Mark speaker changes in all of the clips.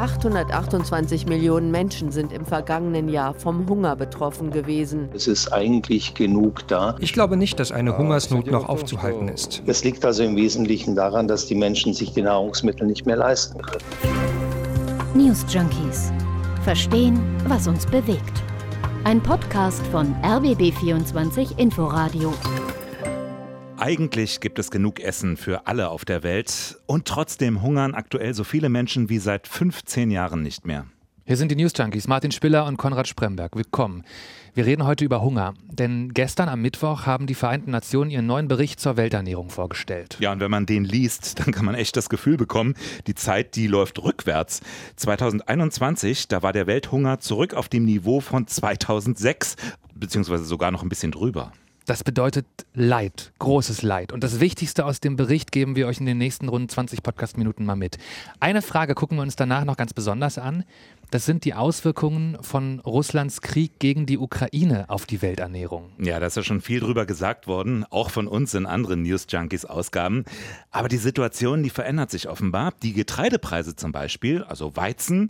Speaker 1: 828 Millionen Menschen sind im vergangenen Jahr vom Hunger betroffen gewesen.
Speaker 2: Es ist eigentlich genug da.
Speaker 3: Ich glaube nicht, dass eine Hungersnot noch aufzuhalten ist.
Speaker 2: Es liegt also im Wesentlichen daran, dass die Menschen sich die Nahrungsmittel nicht mehr leisten können.
Speaker 4: News Junkies. Verstehen, was uns bewegt. Ein Podcast von RBB24 Inforadio.
Speaker 5: Eigentlich gibt es genug Essen für alle auf der Welt und trotzdem hungern aktuell so viele Menschen wie seit 15 Jahren nicht mehr.
Speaker 6: Hier sind die News Junkies Martin Spiller und Konrad Spremberg. Willkommen. Wir reden heute über Hunger, denn gestern am Mittwoch haben die Vereinten Nationen ihren neuen Bericht zur Welternährung vorgestellt.
Speaker 5: Ja, und wenn man den liest, dann kann man echt das Gefühl bekommen, die Zeit, die läuft rückwärts. 2021, da war der Welthunger zurück auf dem Niveau von 2006, beziehungsweise sogar noch ein bisschen drüber.
Speaker 6: Das bedeutet Leid, großes Leid. Und das Wichtigste aus dem Bericht geben wir euch in den nächsten rund 20 Podcast-Minuten mal mit. Eine Frage gucken wir uns danach noch ganz besonders an. Das sind die Auswirkungen von Russlands Krieg gegen die Ukraine auf die Welternährung.
Speaker 5: Ja, da ist ja schon viel drüber gesagt worden, auch von uns in anderen News Junkies Ausgaben. Aber die Situation, die verändert sich offenbar. Die Getreidepreise zum Beispiel, also Weizen,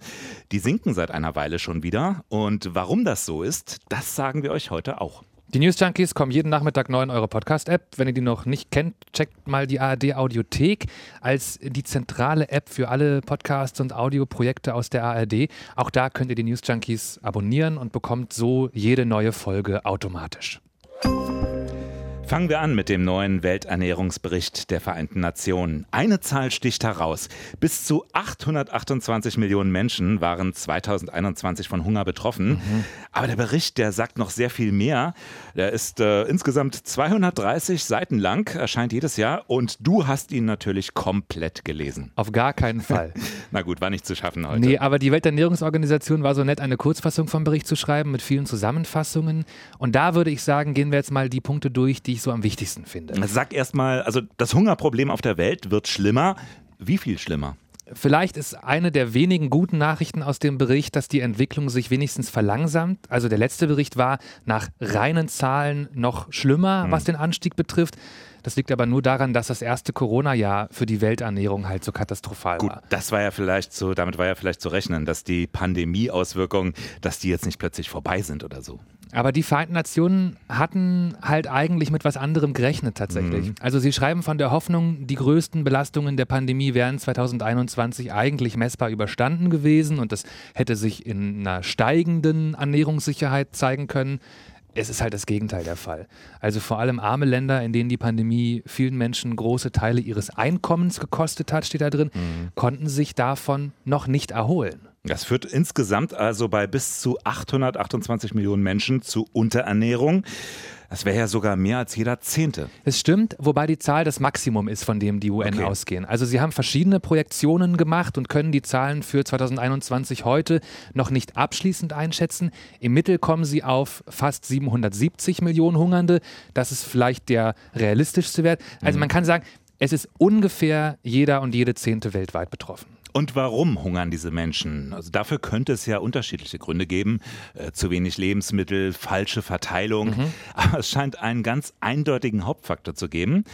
Speaker 5: die sinken seit einer Weile schon wieder. Und warum das so ist, das sagen wir euch heute auch.
Speaker 6: Die News Junkies kommen jeden Nachmittag neu in eure Podcast-App. Wenn ihr die noch nicht kennt, checkt mal die ARD Audiothek als die zentrale App für alle Podcasts und Audioprojekte aus der ARD. Auch da könnt ihr die News Junkies abonnieren und bekommt so jede neue Folge automatisch.
Speaker 5: Fangen wir an mit dem neuen Welternährungsbericht der Vereinten Nationen. Eine Zahl sticht heraus. Bis zu 828 Millionen Menschen waren 2021 von Hunger betroffen. Mhm. Aber der Bericht, der sagt noch sehr viel mehr. Der ist äh, insgesamt 230 Seiten lang, erscheint jedes Jahr und du hast ihn natürlich komplett gelesen.
Speaker 6: Auf gar keinen Fall.
Speaker 5: Na gut, war nicht zu schaffen heute.
Speaker 6: Nee, aber die Welternährungsorganisation war so nett, eine Kurzfassung vom Bericht zu schreiben mit vielen Zusammenfassungen. Und da würde ich sagen, gehen wir jetzt mal die Punkte durch, die ich so am wichtigsten finde.
Speaker 5: Sag erstmal, also das Hungerproblem auf der Welt wird schlimmer. Wie viel schlimmer?
Speaker 6: Vielleicht ist eine der wenigen guten Nachrichten aus dem Bericht, dass die Entwicklung sich wenigstens verlangsamt. Also der letzte Bericht war nach reinen Zahlen noch schlimmer, mhm. was den Anstieg betrifft. Das liegt aber nur daran, dass das erste Corona-Jahr für die Welternährung halt so katastrophal
Speaker 5: Gut,
Speaker 6: war.
Speaker 5: Das war ja vielleicht so, damit war ja vielleicht zu rechnen, dass die Pandemie-Auswirkungen, dass die jetzt nicht plötzlich vorbei sind oder so.
Speaker 6: Aber die Vereinten Nationen hatten halt eigentlich mit was anderem gerechnet tatsächlich. Mhm. Also sie schreiben von der Hoffnung, die größten Belastungen der Pandemie wären 2021 eigentlich messbar überstanden gewesen und das hätte sich in einer steigenden Ernährungssicherheit zeigen können. Es ist halt das Gegenteil der Fall. Also vor allem arme Länder, in denen die Pandemie vielen Menschen große Teile ihres Einkommens gekostet hat, steht da drin, mhm. konnten sich davon noch nicht erholen.
Speaker 5: Das führt insgesamt also bei bis zu 828 Millionen Menschen zu Unterernährung. Das wäre ja sogar mehr als jeder Zehnte.
Speaker 6: Es stimmt, wobei die Zahl das Maximum ist, von dem die UN okay. ausgehen. Also sie haben verschiedene Projektionen gemacht und können die Zahlen für 2021 heute noch nicht abschließend einschätzen. Im Mittel kommen sie auf fast 770 Millionen Hungernde. Das ist vielleicht der realistischste Wert. Also mhm. man kann sagen, es ist ungefähr jeder und jede Zehnte weltweit betroffen.
Speaker 5: Und warum hungern diese Menschen? Also dafür könnte es ja unterschiedliche Gründe geben. Äh, zu wenig Lebensmittel, falsche Verteilung. Mhm. Aber es scheint einen ganz eindeutigen Hauptfaktor zu geben.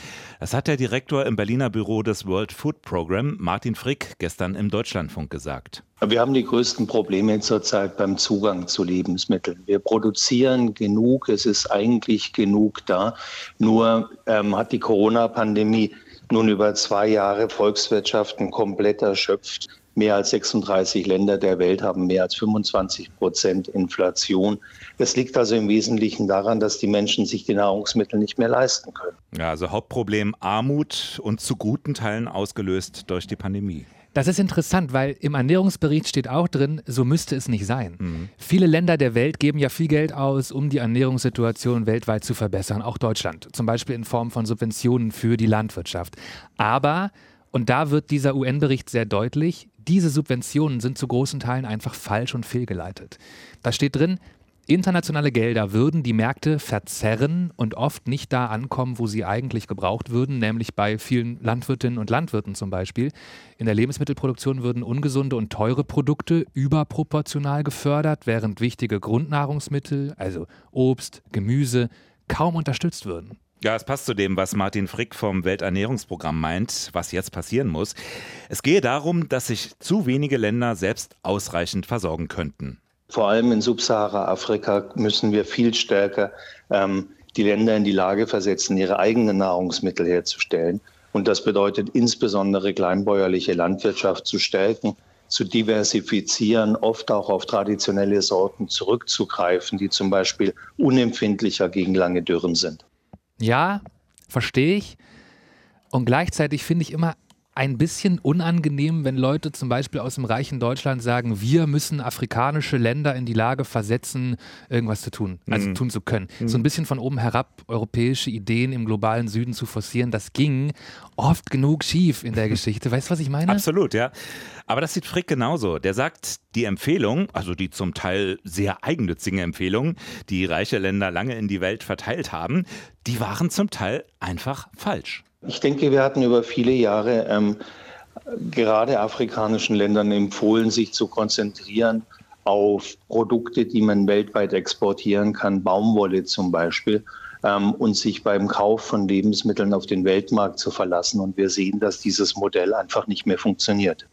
Speaker 5: Das hat der Direktor im Berliner Büro des World Food Program, Martin Frick, gestern im Deutschlandfunk gesagt.
Speaker 2: Wir haben die größten Probleme zurzeit beim Zugang zu Lebensmitteln. Wir produzieren genug, es ist eigentlich genug da. Nur ähm, hat die Corona-Pandemie nun über zwei Jahre Volkswirtschaften komplett erschöpft. Mehr als 36 Länder der Welt haben mehr als 25 Prozent Inflation. Das liegt also im Wesentlichen daran, dass die Menschen sich die Nahrungsmittel nicht mehr leisten können.
Speaker 5: Ja, also Hauptproblem Armut und zu guten Teilen ausgelöst durch die Pandemie.
Speaker 6: Das ist interessant, weil im Ernährungsbericht steht auch drin, so müsste es nicht sein. Mhm. Viele Länder der Welt geben ja viel Geld aus, um die Ernährungssituation weltweit zu verbessern, auch Deutschland, zum Beispiel in Form von Subventionen für die Landwirtschaft. Aber, und da wird dieser UN-Bericht sehr deutlich, diese Subventionen sind zu großen Teilen einfach falsch und fehlgeleitet. Da steht drin, Internationale Gelder würden die Märkte verzerren und oft nicht da ankommen, wo sie eigentlich gebraucht würden, nämlich bei vielen Landwirtinnen und Landwirten zum Beispiel. In der Lebensmittelproduktion würden ungesunde und teure Produkte überproportional gefördert, während wichtige Grundnahrungsmittel, also Obst, Gemüse, kaum unterstützt würden.
Speaker 5: Ja, es passt zu dem, was Martin Frick vom Welternährungsprogramm meint, was jetzt passieren muss. Es gehe darum, dass sich zu wenige Länder selbst ausreichend versorgen könnten.
Speaker 2: Vor allem in Subsahara-Afrika müssen wir viel stärker ähm, die Länder in die Lage versetzen, ihre eigenen Nahrungsmittel herzustellen. Und das bedeutet insbesondere kleinbäuerliche Landwirtschaft zu stärken, zu diversifizieren, oft auch auf traditionelle Sorten zurückzugreifen, die zum Beispiel unempfindlicher gegen lange Dürren sind.
Speaker 6: Ja, verstehe ich. Und gleichzeitig finde ich immer ein bisschen unangenehm, wenn Leute zum Beispiel aus dem reichen Deutschland sagen, wir müssen afrikanische Länder in die Lage versetzen, irgendwas zu tun, also mhm. tun zu können. Mhm. So ein bisschen von oben herab europäische Ideen im globalen Süden zu forcieren, das ging oft genug schief in der Geschichte. Weißt du, was ich meine?
Speaker 5: Absolut, ja. Aber das sieht Frick genauso. Der sagt, die Empfehlung, also die zum Teil sehr eigennützige Empfehlung, die reiche Länder lange in die Welt verteilt haben, die waren zum Teil einfach falsch.
Speaker 2: Ich denke, wir hatten über viele Jahre ähm, gerade afrikanischen Ländern empfohlen, sich zu konzentrieren auf Produkte, die man weltweit exportieren kann, Baumwolle zum Beispiel, ähm, und sich beim Kauf von Lebensmitteln auf den Weltmarkt zu verlassen. Und wir sehen, dass dieses Modell einfach nicht mehr funktioniert.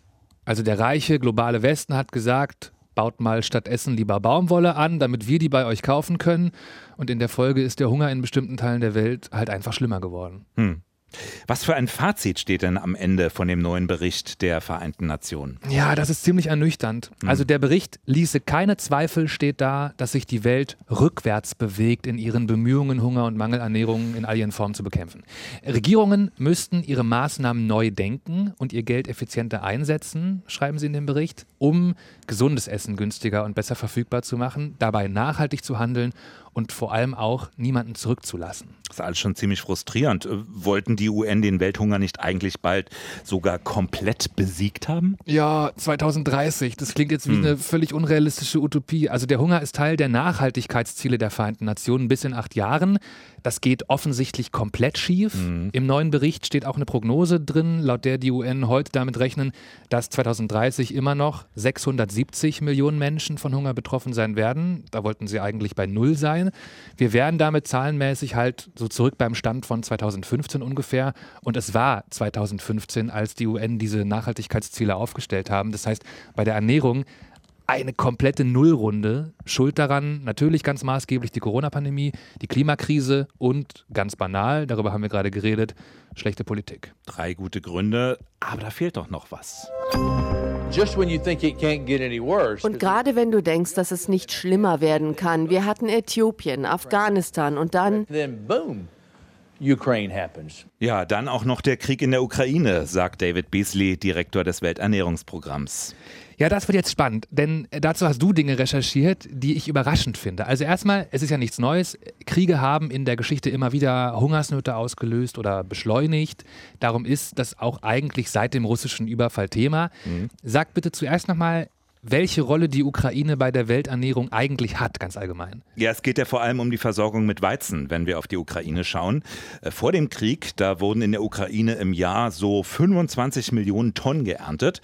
Speaker 6: Also der reiche globale Westen hat gesagt, baut mal statt Essen lieber Baumwolle an, damit wir die bei euch kaufen können. Und in der Folge ist der Hunger in bestimmten Teilen der Welt halt einfach schlimmer geworden. Hm.
Speaker 5: Was für ein Fazit steht denn am Ende von dem neuen Bericht der Vereinten Nationen?
Speaker 6: Ja, das ist ziemlich ernüchternd. Mhm. Also der Bericht ließe keine Zweifel, steht da, dass sich die Welt rückwärts bewegt in ihren Bemühungen, Hunger und Mangelernährung in all ihren Formen zu bekämpfen. Regierungen müssten ihre Maßnahmen neu denken und ihr Geld effizienter einsetzen, schreiben sie in dem Bericht, um gesundes Essen günstiger und besser verfügbar zu machen, dabei nachhaltig zu handeln und vor allem auch niemanden zurückzulassen.
Speaker 5: Das ist alles schon ziemlich frustrierend. Äh, wollten die UN den Welthunger nicht eigentlich bald sogar komplett besiegt haben?
Speaker 6: Ja, 2030. Das klingt jetzt wie hm. eine völlig unrealistische Utopie. Also der Hunger ist Teil der Nachhaltigkeitsziele der Vereinten Nationen bis in acht Jahren. Das geht offensichtlich komplett schief. Mhm. Im neuen Bericht steht auch eine Prognose drin, laut der die UN heute damit rechnen, dass 2030 immer noch 670 Millionen Menschen von Hunger betroffen sein werden. Da wollten sie eigentlich bei Null sein. Wir wären damit zahlenmäßig halt so zurück beim Stand von 2015 ungefähr. Und es war 2015, als die UN diese Nachhaltigkeitsziele aufgestellt haben. Das heißt, bei der Ernährung eine komplette Nullrunde. Schuld daran natürlich ganz maßgeblich die Corona-Pandemie, die Klimakrise und ganz banal, darüber haben wir gerade geredet, schlechte Politik.
Speaker 5: Drei gute Gründe, aber da fehlt doch noch was.
Speaker 1: Und gerade wenn du denkst, dass es nicht schlimmer werden kann, wir hatten Äthiopien, Afghanistan und dann
Speaker 5: ja, dann auch noch der Krieg in der Ukraine, sagt David Beasley, Direktor des Welternährungsprogramms.
Speaker 6: Ja, das wird jetzt spannend, denn dazu hast du Dinge recherchiert, die ich überraschend finde. Also erstmal, es ist ja nichts Neues. Kriege haben in der Geschichte immer wieder Hungersnöte ausgelöst oder beschleunigt. Darum ist das auch eigentlich seit dem russischen Überfall Thema. Mhm. Sag bitte zuerst nochmal, welche Rolle die Ukraine bei der Welternährung eigentlich hat, ganz allgemein.
Speaker 5: Ja, es geht ja vor allem um die Versorgung mit Weizen, wenn wir auf die Ukraine schauen. Äh, vor dem Krieg, da wurden in der Ukraine im Jahr so 25 Millionen Tonnen geerntet.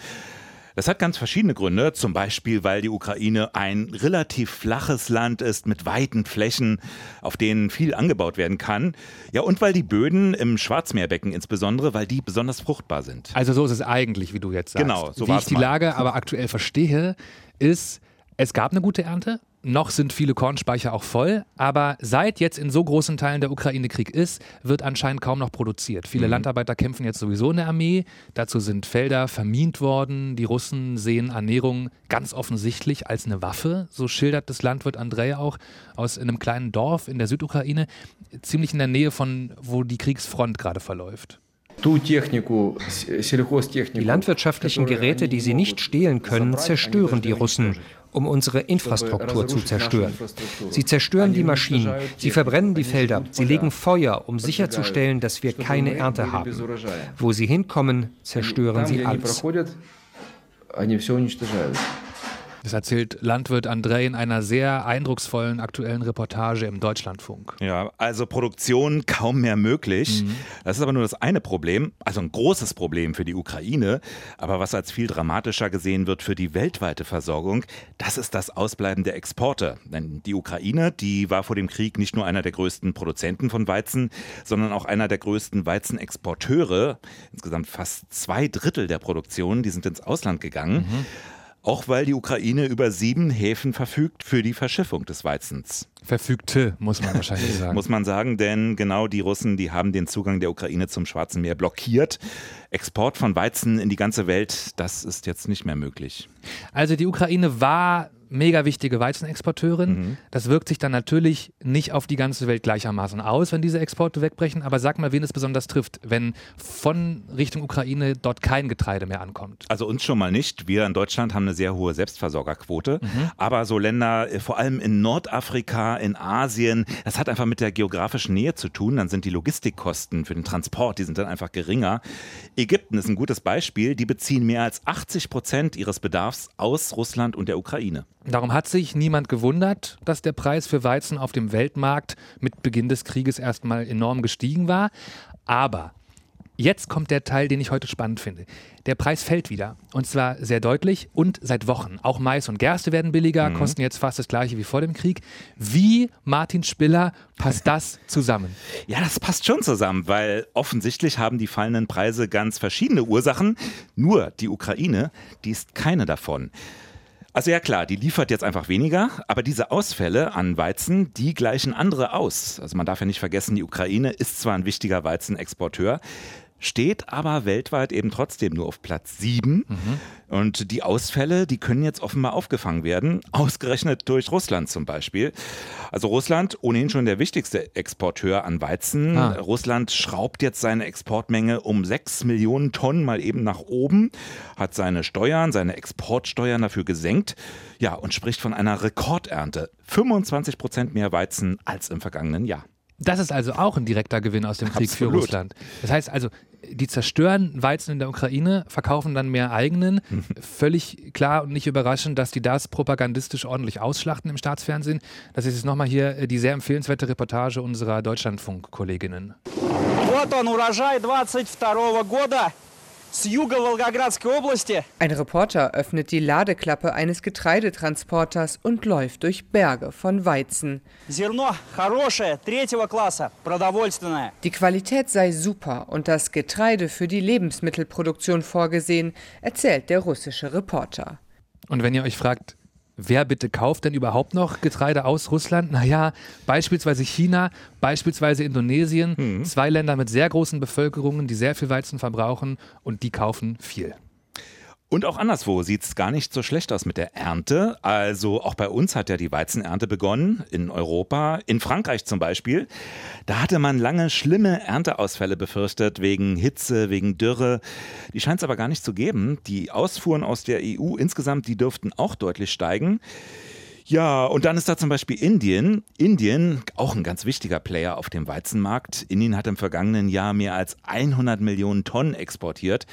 Speaker 5: Das hat ganz verschiedene Gründe, zum Beispiel, weil die Ukraine ein relativ flaches Land ist mit weiten Flächen, auf denen viel angebaut werden kann. Ja, und weil die Böden im Schwarzmeerbecken insbesondere, weil die besonders fruchtbar sind.
Speaker 6: Also so ist es eigentlich, wie du jetzt sagst.
Speaker 5: Genau,
Speaker 6: so Wie ich die mal. Lage aber aktuell verstehe, ist, es gab eine gute Ernte, noch sind viele Kornspeicher auch voll, aber seit jetzt in so großen Teilen der Ukraine Krieg ist, wird anscheinend kaum noch produziert. Viele mhm. Landarbeiter kämpfen jetzt sowieso in der Armee. Dazu sind Felder vermint worden. Die Russen sehen Ernährung ganz offensichtlich als eine Waffe. So schildert das Landwirt Andrei auch aus einem kleinen Dorf in der Südukraine, ziemlich in der Nähe von wo die Kriegsfront gerade verläuft.
Speaker 7: Die landwirtschaftlichen Geräte, die sie nicht stehlen können, zerstören die Russen um unsere Infrastruktur zu zerstören. Sie zerstören die Maschinen, sie verbrennen die Felder, sie legen Feuer, um sicherzustellen, dass wir keine Ernte haben. Wo sie hinkommen, zerstören sie alles.
Speaker 6: Das erzählt Landwirt André in einer sehr eindrucksvollen aktuellen Reportage im Deutschlandfunk.
Speaker 5: Ja, also Produktion kaum mehr möglich. Mhm. Das ist aber nur das eine Problem, also ein großes Problem für die Ukraine. Aber was als viel dramatischer gesehen wird für die weltweite Versorgung, das ist das Ausbleiben der Exporte. Denn die Ukraine, die war vor dem Krieg nicht nur einer der größten Produzenten von Weizen, sondern auch einer der größten Weizenexporteure. Insgesamt fast zwei Drittel der Produktion, die sind ins Ausland gegangen. Mhm. Auch weil die Ukraine über sieben Häfen verfügt für die Verschiffung des Weizens.
Speaker 6: Verfügte, muss man wahrscheinlich sagen.
Speaker 5: muss man sagen, denn genau die Russen, die haben den Zugang der Ukraine zum Schwarzen Meer blockiert. Export von Weizen in die ganze Welt, das ist jetzt nicht mehr möglich.
Speaker 6: Also die Ukraine war mega wichtige Weizenexporteurin. Mhm. Das wirkt sich dann natürlich nicht auf die ganze Welt gleichermaßen aus, wenn diese Exporte wegbrechen. Aber sag mal, wen es besonders trifft, wenn von Richtung Ukraine dort kein Getreide mehr ankommt.
Speaker 5: Also uns schon mal nicht. Wir in Deutschland haben eine sehr hohe Selbstversorgerquote. Mhm. Aber so Länder, äh, vor allem in Nordafrika, in Asien, das hat einfach mit der geografischen Nähe zu tun. Dann sind die Logistikkosten für den Transport, die sind dann einfach geringer. Ägypten ist ein gutes Beispiel. Die beziehen mehr als 80 Prozent ihres Bedarfs aus Russland und der Ukraine.
Speaker 6: Darum hat sich niemand gewundert, dass der Preis für Weizen auf dem Weltmarkt mit Beginn des Krieges erstmal enorm gestiegen war. Aber Jetzt kommt der Teil, den ich heute spannend finde. Der Preis fällt wieder. Und zwar sehr deutlich und seit Wochen. Auch Mais und Gerste werden billiger, mhm. kosten jetzt fast das gleiche wie vor dem Krieg. Wie, Martin Spiller, passt das zusammen?
Speaker 5: Ja, das passt schon zusammen, weil offensichtlich haben die fallenden Preise ganz verschiedene Ursachen. Nur die Ukraine, die ist keine davon. Also ja klar, die liefert jetzt einfach weniger, aber diese Ausfälle an Weizen, die gleichen andere aus. Also man darf ja nicht vergessen, die Ukraine ist zwar ein wichtiger Weizenexporteur, steht aber weltweit eben trotzdem nur auf Platz 7. Mhm. Und die Ausfälle, die können jetzt offenbar aufgefangen werden, ausgerechnet durch Russland zum Beispiel. Also Russland, ohnehin schon der wichtigste Exporteur an Weizen. Ah. Russland schraubt jetzt seine Exportmenge um 6 Millionen Tonnen mal eben nach oben, hat seine Steuern, seine Exportsteuern dafür gesenkt. Ja, und spricht von einer Rekordernte. 25 Prozent mehr Weizen als im vergangenen Jahr.
Speaker 6: Das ist also auch ein direkter Gewinn aus dem Krieg Absolut. für Russland. Das heißt also, die zerstören Weizen in der Ukraine, verkaufen dann mehr eigenen. Völlig klar und nicht überraschend, dass die das propagandistisch ordentlich ausschlachten im Staatsfernsehen. Das ist jetzt nochmal hier äh, die sehr empfehlenswerte Reportage unserer Deutschlandfunk-Kolleginnen. Вот он, урожай 22 года.
Speaker 8: Ein Reporter öffnet die Ladeklappe eines Getreidetransporters und läuft durch Berge von Weizen. Die Qualität sei super und das Getreide für die Lebensmittelproduktion vorgesehen, erzählt der russische Reporter.
Speaker 6: Und wenn ihr euch fragt, Wer bitte kauft denn überhaupt noch Getreide aus Russland? Naja, beispielsweise China, beispielsweise Indonesien. Mhm. Zwei Länder mit sehr großen Bevölkerungen, die sehr viel Weizen verbrauchen und die kaufen viel.
Speaker 5: Und auch anderswo sieht es gar nicht so schlecht aus mit der Ernte. Also auch bei uns hat ja die Weizenernte begonnen, in Europa, in Frankreich zum Beispiel. Da hatte man lange schlimme Ernteausfälle befürchtet, wegen Hitze, wegen Dürre. Die scheint es aber gar nicht zu geben. Die Ausfuhren aus der EU insgesamt, die dürften auch deutlich steigen. Ja, und dann ist da zum Beispiel Indien. Indien, auch ein ganz wichtiger Player auf dem Weizenmarkt. Indien hat im vergangenen Jahr mehr als 100 Millionen Tonnen exportiert.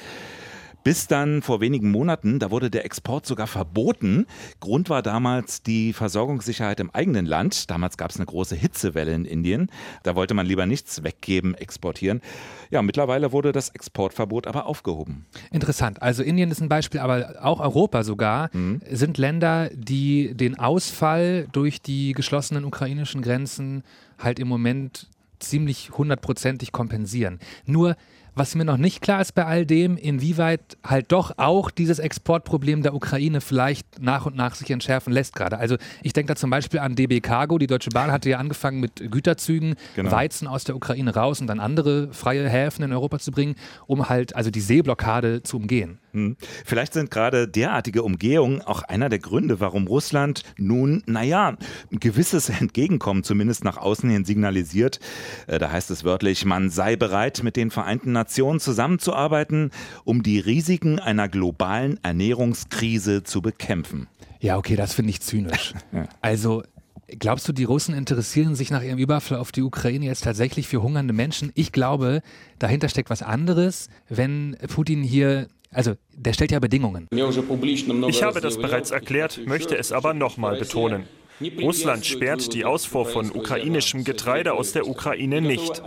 Speaker 5: Bis dann vor wenigen Monaten, da wurde der Export sogar verboten. Grund war damals die Versorgungssicherheit im eigenen Land. Damals gab es eine große Hitzewelle in Indien. Da wollte man lieber nichts weggeben, exportieren. Ja, mittlerweile wurde das Exportverbot aber aufgehoben.
Speaker 6: Interessant. Also Indien ist ein Beispiel, aber auch Europa sogar mhm. sind Länder, die den Ausfall durch die geschlossenen ukrainischen Grenzen halt im Moment ziemlich hundertprozentig kompensieren. Nur was mir noch nicht klar ist bei all dem, inwieweit halt doch auch dieses Exportproblem der Ukraine vielleicht nach und nach sich entschärfen lässt gerade. Also ich denke da zum Beispiel an DB Cargo. Die Deutsche Bahn hatte ja angefangen mit Güterzügen, genau. Weizen aus der Ukraine raus und dann andere freie Häfen in Europa zu bringen, um halt also die Seeblockade zu umgehen.
Speaker 5: Hm. Vielleicht sind gerade derartige Umgehungen auch einer der Gründe, warum Russland nun, naja, ein gewisses Entgegenkommen zumindest nach außen hin signalisiert. Äh, da heißt es wörtlich, man sei bereit, mit den Vereinten Nationen zusammenzuarbeiten, um die Risiken einer globalen Ernährungskrise zu bekämpfen.
Speaker 6: Ja, okay, das finde ich zynisch. Also Glaubst du, die Russen interessieren sich nach ihrem Überfall auf die Ukraine jetzt tatsächlich für hungernde Menschen? Ich glaube, dahinter steckt was anderes. Wenn Putin hier Also, der stellt ja Bedingungen.
Speaker 9: Ich habe das bereits erklärt, möchte es aber nochmal betonen. Russland sperrt die Ausfuhr von ukrainischem Getreide aus der Ukraine nicht.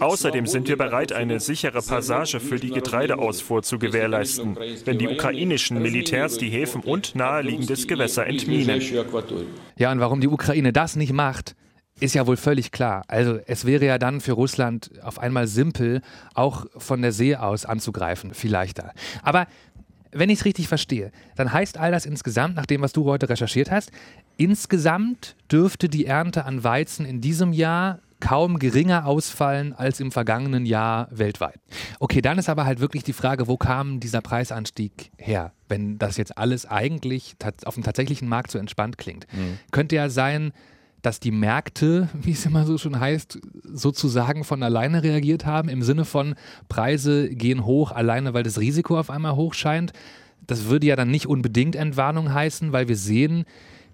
Speaker 9: Außerdem sind wir bereit, eine sichere Passage für die Getreideausfuhr zu gewährleisten, wenn die ukrainischen Militärs die Häfen und naheliegendes Gewässer entminen.
Speaker 6: Ja, und warum die Ukraine das nicht macht, ist ja wohl völlig klar. Also es wäre ja dann für Russland auf einmal simpel, auch von der See aus anzugreifen, viel leichter. Aber wenn ich es richtig verstehe, dann heißt all das insgesamt, nach dem, was du heute recherchiert hast, insgesamt dürfte die Ernte an Weizen in diesem Jahr kaum geringer ausfallen als im vergangenen Jahr weltweit. Okay, dann ist aber halt wirklich die Frage, wo kam dieser Preisanstieg her, wenn das jetzt alles eigentlich auf dem tatsächlichen Markt so entspannt klingt. Mhm. Könnte ja sein, dass die Märkte, wie es immer so schon heißt, sozusagen von alleine reagiert haben, im Sinne von Preise gehen hoch, alleine weil das Risiko auf einmal hoch scheint. Das würde ja dann nicht unbedingt Entwarnung heißen, weil wir sehen,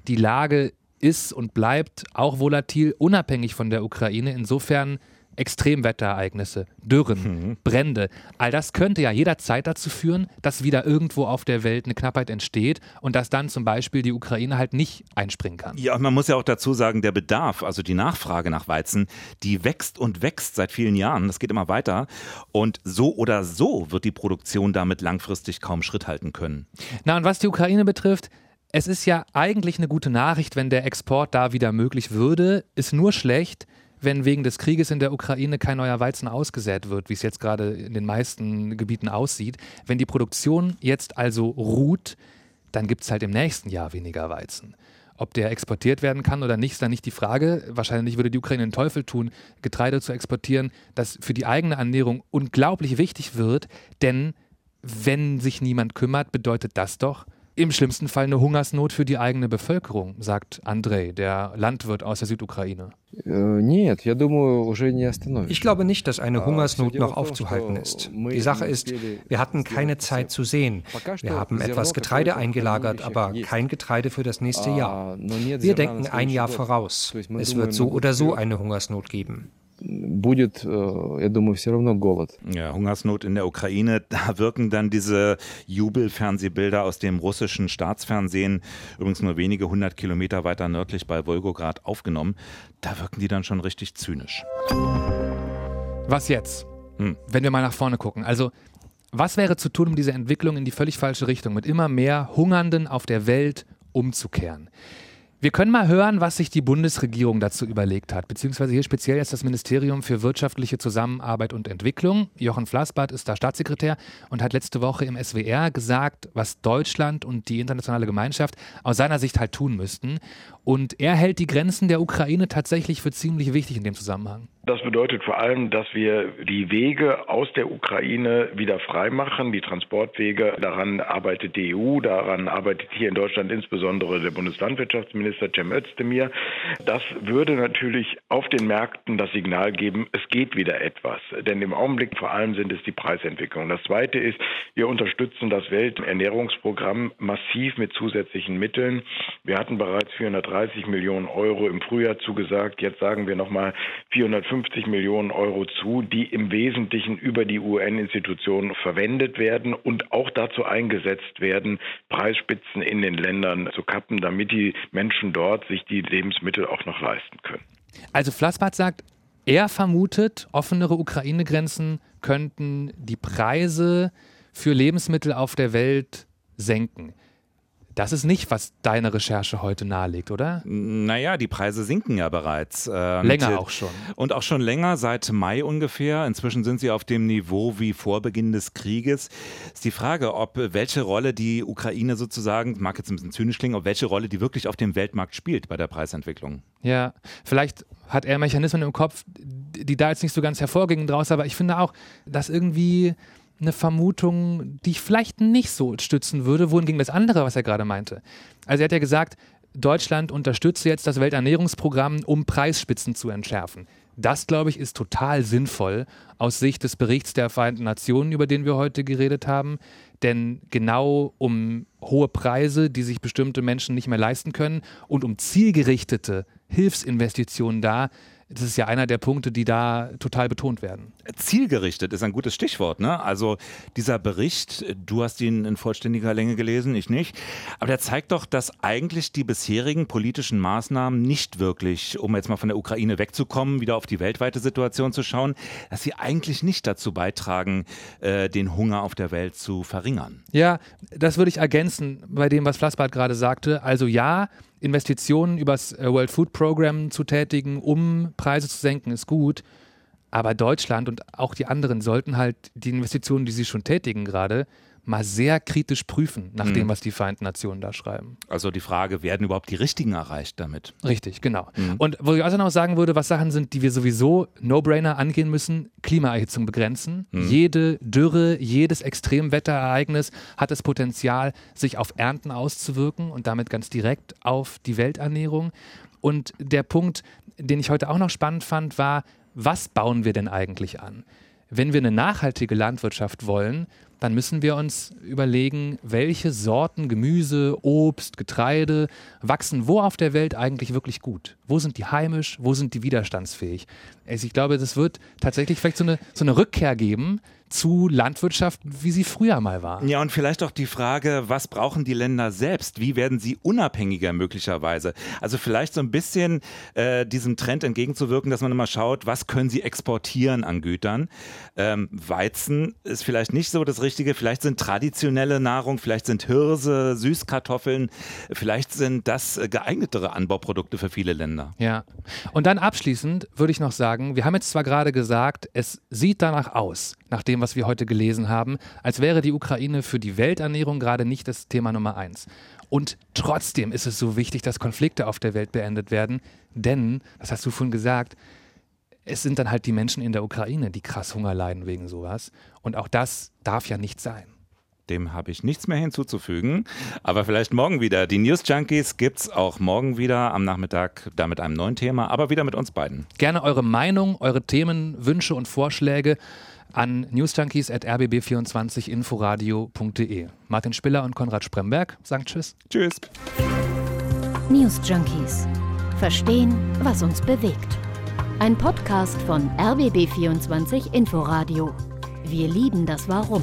Speaker 6: die Lage ist und bleibt auch volatil, unabhängig von der Ukraine. Insofern Extremwetterereignisse, Dürren, mhm. Brände, all das könnte ja jederzeit dazu führen, dass wieder irgendwo auf der Welt eine Knappheit entsteht und dass dann zum Beispiel die Ukraine halt nicht einspringen kann.
Speaker 5: Ja, man muss ja auch dazu sagen, der Bedarf, also die Nachfrage nach Weizen, die wächst und wächst seit vielen Jahren. Das geht immer weiter. Und so oder so wird die Produktion damit langfristig kaum Schritt halten können.
Speaker 6: Na, und was die Ukraine betrifft, es ist ja eigentlich eine gute Nachricht, wenn der Export da wieder möglich würde. Ist nur schlecht, wenn wegen des Krieges in der Ukraine kein neuer Weizen ausgesät wird, wie es jetzt gerade in den meisten Gebieten aussieht. Wenn die Produktion jetzt also ruht, dann gibt es halt im nächsten Jahr weniger Weizen. Ob der exportiert werden kann oder nicht, ist dann nicht die Frage. Wahrscheinlich würde die Ukraine den Teufel tun, Getreide zu exportieren, das für die eigene Ernährung unglaublich wichtig wird. Denn wenn sich niemand kümmert, bedeutet das doch, im schlimmsten Fall eine Hungersnot für die eigene Bevölkerung, sagt Andrei, der Landwirt aus der Südukraine.
Speaker 7: Äh, ich glaube nicht, dass eine Hungersnot noch aufzuhalten ist. Die Sache ist, wir hatten keine Zeit zu sehen. Wir haben etwas Getreide eingelagert, aber kein Getreide für das nächste Jahr. Wir denken ein Jahr voraus. Es wird so oder so eine Hungersnot geben
Speaker 5: будет, э, я думаю, все равно голод. Ja, Hungersnot in der Ukraine, da wirken dann diese Jubelfernsehbilder aus dem russischen Staatsfernsehen, übrigens nur wenige hundert Kilometer weiter nördlich bei Wolgograd aufgenommen, da wirken die dann schon richtig zynisch.
Speaker 6: Was jetzt? Hm. Wenn wir mal nach vorne gucken. Also, was wäre zu tun, um diese Entwicklung in die völlig falsche Richtung mit immer mehr Hungernden auf der Welt umzukehren? Wir können mal hören, was sich die Bundesregierung dazu überlegt hat, beziehungsweise hier speziell jetzt das Ministerium für wirtschaftliche Zusammenarbeit und Entwicklung. Jochen Flassbart ist da Staatssekretär und hat letzte Woche im SWR gesagt, was Deutschland und die internationale Gemeinschaft aus seiner Sicht halt tun müssten. Und er hält die Grenzen der Ukraine tatsächlich für ziemlich wichtig in dem Zusammenhang.
Speaker 10: Das bedeutet vor allem, dass wir die Wege aus der Ukraine wieder freimachen, die Transportwege. Daran arbeitet die EU, daran arbeitet hier in Deutschland insbesondere der Bundeslandwirtschaftsminister Cem Özdemir. Das würde natürlich auf den Märkten das Signal geben, es geht wieder etwas. Denn im Augenblick vor allem sind es die Preisentwicklungen. Das Zweite ist, wir unterstützen das Welternährungsprogramm massiv mit zusätzlichen Mitteln. Wir hatten bereits 430 Millionen Euro im Frühjahr zugesagt. Jetzt sagen wir nochmal 450 50 Millionen Euro zu, die im Wesentlichen über die UN-Institutionen verwendet werden und auch dazu eingesetzt werden, Preisspitzen in den Ländern zu kappen, damit die Menschen dort sich die Lebensmittel auch noch leisten können.
Speaker 6: Also Flassbart sagt, er vermutet, offenere Ukraine-Grenzen könnten die Preise für Lebensmittel auf der Welt senken. Das ist nicht, was deine Recherche heute nahelegt, oder?
Speaker 5: Naja, die Preise sinken ja bereits.
Speaker 6: Äh, länger auch schon.
Speaker 5: Und auch schon länger, seit Mai ungefähr. Inzwischen sind sie auf dem Niveau wie vor Beginn des Krieges. Ist die Frage, ob welche Rolle die Ukraine sozusagen, mag jetzt ein bisschen zynisch klingen, ob welche Rolle die wirklich auf dem Weltmarkt spielt bei der Preisentwicklung.
Speaker 6: Ja, vielleicht hat er Mechanismen im Kopf, die da jetzt nicht so ganz hervorgingen draus, aber ich finde auch, dass irgendwie eine Vermutung, die ich vielleicht nicht so stützen würde, wohingegen das andere, was er gerade meinte. Also er hat ja gesagt, Deutschland unterstütze jetzt das Welternährungsprogramm, um Preisspitzen zu entschärfen. Das, glaube ich, ist total sinnvoll aus Sicht des Berichts der Vereinten Nationen, über den wir heute geredet haben. Denn genau um hohe Preise, die sich bestimmte Menschen nicht mehr leisten können, und um zielgerichtete Hilfsinvestitionen da, Das ist ja einer der Punkte, die da total betont werden.
Speaker 5: Zielgerichtet ist ein gutes Stichwort. Ne? Also dieser Bericht, du hast ihn in vollständiger Länge gelesen, ich nicht. Aber der zeigt doch, dass eigentlich die bisherigen politischen Maßnahmen nicht wirklich, um jetzt mal von der Ukraine wegzukommen, wieder auf die weltweite Situation zu schauen, dass sie eigentlich nicht dazu beitragen, äh, den Hunger auf der Welt zu verringern.
Speaker 6: Ja, das würde ich ergänzen bei dem, was Flassbart gerade sagte. Also ja, Investitionen übers äh, World Food Program zu tätigen, um Preise zu senken, ist gut. Aber Deutschland und auch die anderen sollten halt die Investitionen, die sie schon tätigen gerade, mal sehr kritisch prüfen, nach mhm. dem, was die Vereinten Nationen da schreiben.
Speaker 5: Also die Frage, werden überhaupt die Richtigen erreicht damit?
Speaker 6: Richtig, genau. Mhm. Und wo ich also noch sagen würde, was Sachen sind, die wir sowieso No-Brainer angehen müssen, Klimaerhitzung begrenzen. Mhm. Jede Dürre, jedes Extremwetterereignis hat das Potenzial, sich auf Ernten auszuwirken und damit ganz direkt auf die Welternährung. Und der Punkt, den ich heute auch noch spannend fand, war, was bauen wir denn eigentlich an? Wenn wir eine nachhaltige Landwirtschaft wollen, dann müssen wir uns überlegen, welche Sorten Gemüse, Obst, Getreide wachsen wo auf der Welt eigentlich wirklich gut. Wo sind die heimisch, wo sind die widerstandsfähig? Also ich glaube, das wird tatsächlich vielleicht so eine, so eine Rückkehr geben zu Landwirtschaft, wie sie früher mal war.
Speaker 5: Ja, und vielleicht auch die Frage, was brauchen die Länder selbst? Wie werden sie unabhängiger möglicherweise? Also vielleicht so ein bisschen äh, diesem Trend entgegenzuwirken, dass man immer schaut, was können sie exportieren an Gütern. Ähm, Weizen ist vielleicht nicht so das Richtige. Vielleicht sind traditionelle Nahrung, vielleicht sind Hirse, Süßkartoffeln, vielleicht sind das äh, geeignetere Anbauprodukte für viele Länder.
Speaker 6: Ja. Und dann abschließend würde ich noch sagen, wir haben jetzt zwar gerade gesagt, es sieht danach aus, nach dem, was wir heute gelesen haben, als wäre die Ukraine für die Welternährung gerade nicht das Thema Nummer eins. Und trotzdem ist es so wichtig, dass Konflikte auf der Welt beendet werden, denn, das hast du vorhin gesagt, es sind dann halt die Menschen in der Ukraine, die krass Hunger leiden wegen sowas. Und auch das darf ja nicht sein.
Speaker 5: Dem habe ich nichts mehr hinzuzufügen. Aber vielleicht morgen wieder. Die News Junkies gibt es auch morgen wieder am Nachmittag, da mit einem neuen Thema, aber wieder mit uns beiden.
Speaker 6: Gerne eure Meinung, eure Themen, Wünsche und Vorschläge an newsjunkies.rbb24inforadio.de. Martin Spiller und Konrad Spremberg sagen Tschüss.
Speaker 5: Tschüss.
Speaker 4: News Junkies. Verstehen, was uns bewegt. Ein Podcast von RBB24 Inforadio. Wir lieben das Warum.